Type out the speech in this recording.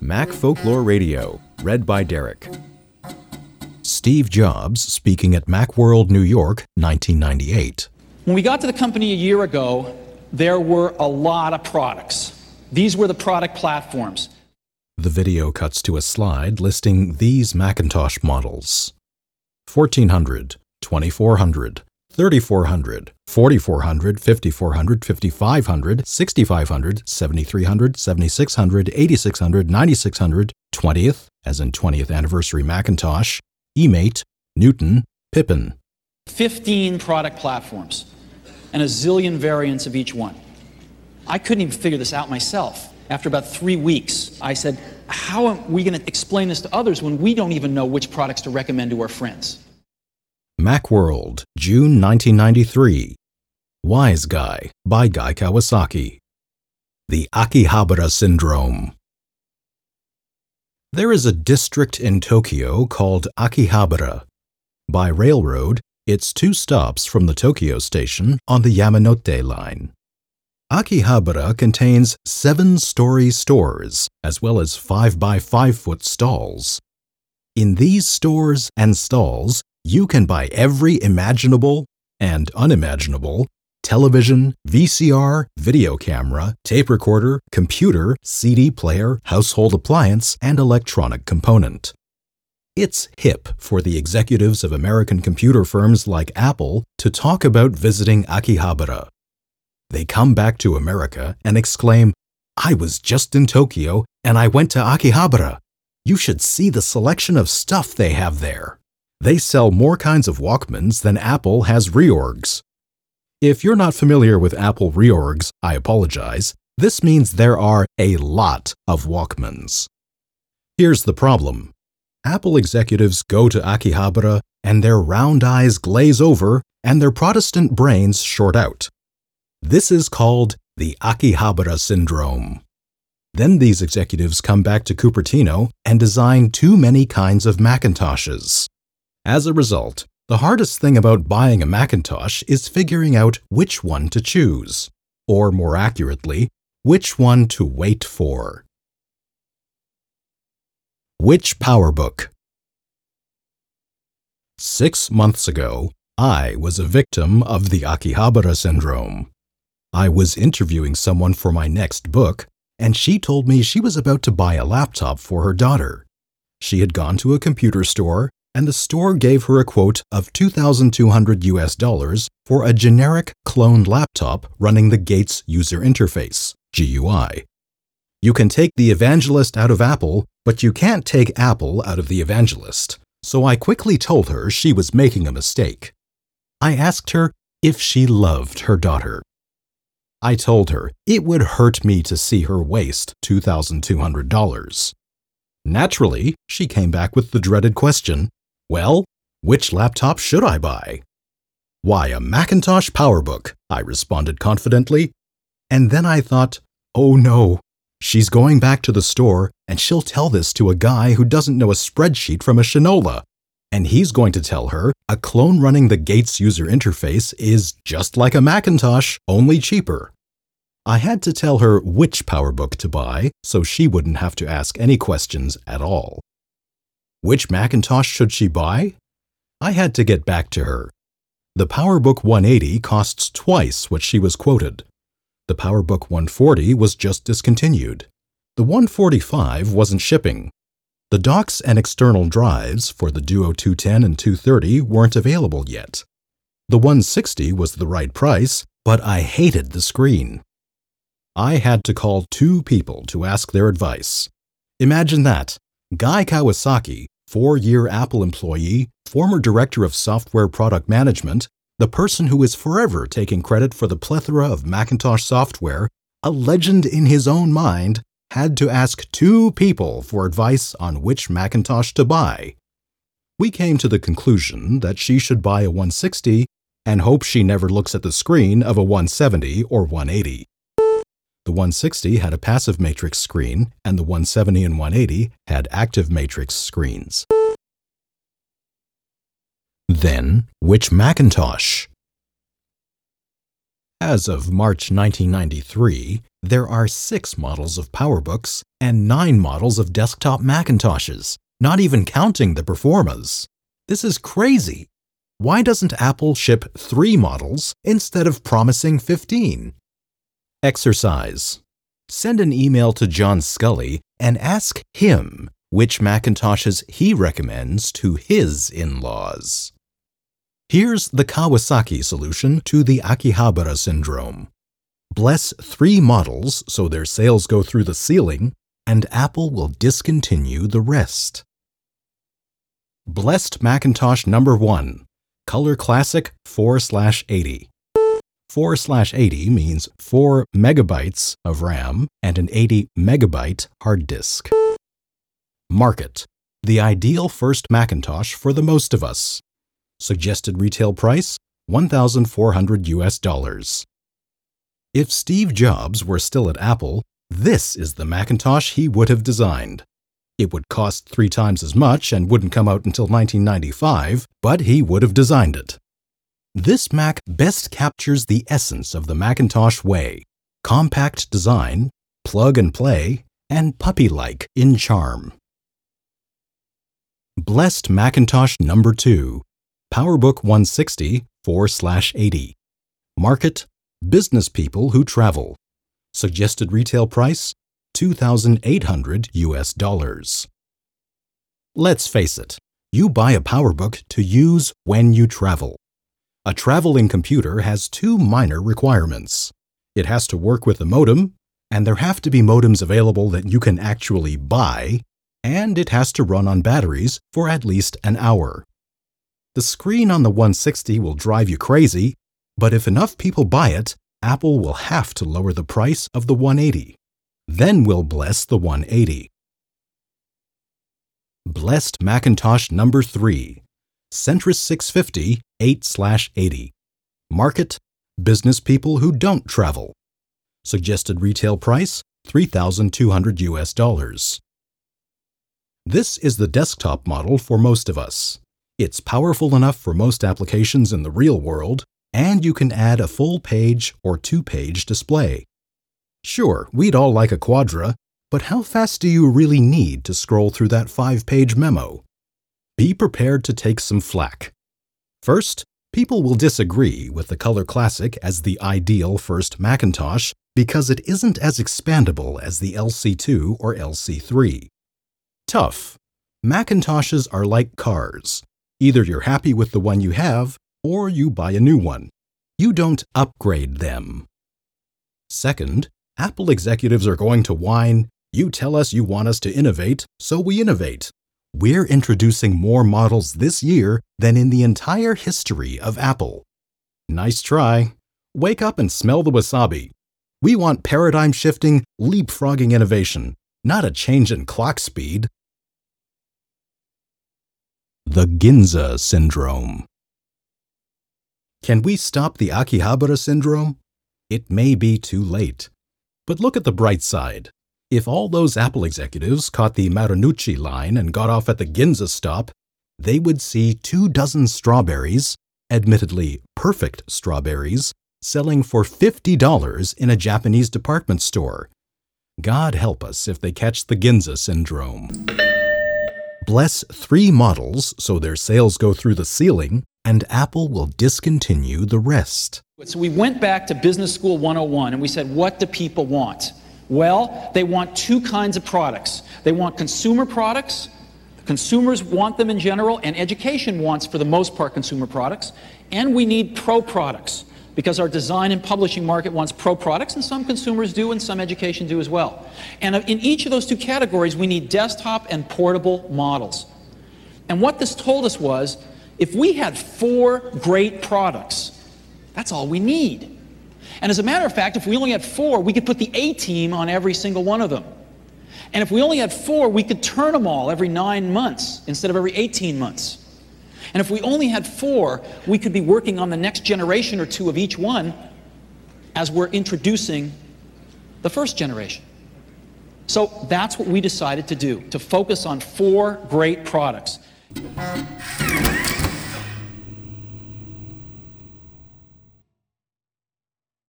Mac Folklore Radio, read by Derek. Steve Jobs speaking at Macworld, New York, 1998. When we got to the company a year ago, there were a lot of products. These were the product platforms. The video cuts to a slide listing these Macintosh models 1400, 2400, 3400, 4400, 5400, 5500, 6500, 7300, 7600, 8600, 9600, 20th, as in 20th anniversary Macintosh, eMate, Newton, Pippin. 15 product platforms and a zillion variants of each one. I couldn't even figure this out myself. After about three weeks, I said, How are we going to explain this to others when we don't even know which products to recommend to our friends? Macworld, June 1993. Wise Guy by Guy Kawasaki. The Akihabara Syndrome. There is a district in Tokyo called Akihabara. By railroad, it's two stops from the Tokyo station on the Yamanote line. Akihabara contains seven story stores, as well as 5 by 5 foot stalls. In these stores and stalls, you can buy every imaginable and unimaginable television, VCR, video camera, tape recorder, computer, CD player, household appliance, and electronic component. It's hip for the executives of American computer firms like Apple to talk about visiting Akihabara. They come back to America and exclaim, I was just in Tokyo and I went to Akihabara. You should see the selection of stuff they have there. They sell more kinds of Walkmans than Apple has reorgs. If you're not familiar with Apple reorgs, I apologize. This means there are a lot of Walkmans. Here's the problem Apple executives go to Akihabara and their round eyes glaze over and their Protestant brains short out. This is called the Akihabara syndrome. Then these executives come back to Cupertino and design too many kinds of Macintoshes. As a result, the hardest thing about buying a Macintosh is figuring out which one to choose, or more accurately, which one to wait for. Which PowerBook? Six months ago, I was a victim of the Akihabara syndrome. I was interviewing someone for my next book, and she told me she was about to buy a laptop for her daughter. She had gone to a computer store, and the store gave her a quote of 2200 US dollars for a generic cloned laptop running the Gates user interface, GUI. You can take the evangelist out of Apple, but you can't take Apple out of the evangelist. So I quickly told her she was making a mistake. I asked her if she loved her daughter. I told her it would hurt me to see her waste $2,200. Naturally, she came back with the dreaded question Well, which laptop should I buy? Why, a Macintosh PowerBook, I responded confidently. And then I thought, oh no, she's going back to the store and she'll tell this to a guy who doesn't know a spreadsheet from a Shinola. And he's going to tell her a clone running the Gates user interface is just like a Macintosh, only cheaper. I had to tell her which PowerBook to buy so she wouldn't have to ask any questions at all. Which Macintosh should she buy? I had to get back to her. The PowerBook 180 costs twice what she was quoted. The PowerBook 140 was just discontinued. The 145 wasn't shipping. The docks and external drives for the Duo 210 and 230 weren't available yet. The 160 was the right price, but I hated the screen. I had to call two people to ask their advice. Imagine that Guy Kawasaki, four year Apple employee, former director of software product management, the person who is forever taking credit for the plethora of Macintosh software, a legend in his own mind, had to ask two people for advice on which Macintosh to buy. We came to the conclusion that she should buy a 160 and hope she never looks at the screen of a 170 or 180. The 160 had a passive matrix screen, and the 170 and 180 had active matrix screens. Then, which Macintosh? As of March 1993, there are six models of PowerBooks and nine models of desktop Macintoshes, not even counting the Performas. This is crazy. Why doesn't Apple ship three models instead of promising 15? Exercise. Send an email to John Sculley and ask him which Macintoshes he recommends to his in laws. Here's the Kawasaki solution to the Akihabara syndrome. Bless three models so their sales go through the ceiling, and Apple will discontinue the rest. Blessed Macintosh number 1, Color Classic 4 80. 4 80 means 4 megabytes of RAM and an 80 megabyte hard disk. Market, the ideal first Macintosh for the most of us. Suggested retail price 1400 US dollars. If Steve Jobs were still at Apple, this is the Macintosh he would have designed. It would cost three times as much and wouldn't come out until 1995, but he would have designed it. This Mac best captures the essence of the Macintosh way compact design, plug and play, and puppy like in charm. Blessed Macintosh Number 2 PowerBook 160 4 80. Market Business people who travel. Suggested retail price 2800 US dollars. Let's face it, you buy a PowerBook to use when you travel. A traveling computer has two minor requirements. It has to work with a modem, and there have to be modems available that you can actually buy, and it has to run on batteries for at least an hour. The screen on the 160 will drive you crazy, but if enough people buy it, Apple will have to lower the price of the 180. Then we'll bless the 180. Blessed Macintosh number 3. Centris 650 8 80. Market Business people who don't travel. Suggested retail price 3200 US dollars. This is the desktop model for most of us. It's powerful enough for most applications in the real world, and you can add a full page or two page display. Sure, we'd all like a Quadra, but how fast do you really need to scroll through that five page memo? Be prepared to take some flack. First, people will disagree with the Color Classic as the ideal first Macintosh because it isn't as expandable as the LC2 or LC3. Tough. Macintoshes are like cars. Either you're happy with the one you have, or you buy a new one. You don't upgrade them. Second, Apple executives are going to whine, You tell us you want us to innovate, so we innovate. We're introducing more models this year than in the entire history of Apple. Nice try. Wake up and smell the wasabi. We want paradigm shifting, leapfrogging innovation, not a change in clock speed. The Ginza Syndrome. Can we stop the Akihabara syndrome? It may be too late. But look at the bright side. If all those Apple executives caught the Marunouchi line and got off at the Ginza stop, they would see two dozen strawberries, admittedly perfect strawberries, selling for $50 in a Japanese department store. God help us if they catch the Ginza syndrome bless three models so their sales go through the ceiling, and Apple will discontinue the rest. So we went back to Business School 101 and we said, what do people want? Well, they want two kinds of products. They want consumer products. Consumers want them in general, and education wants, for the most part, consumer products. And we need pro products because our design and publishing market wants pro products, and some consumers do, and some education do as well. And in each of those two categories, we need desktop and portable models. And what this told us was if we had four great products, that's all we need. And as a matter of fact, if we only had four, we could put the A team on every single one of them. And if we only had four, we could turn them all every nine months instead of every 18 months. And if we only had four, we could be working on the next generation or two of each one as we're introducing the first generation. So that's what we decided to do, to focus on four great products.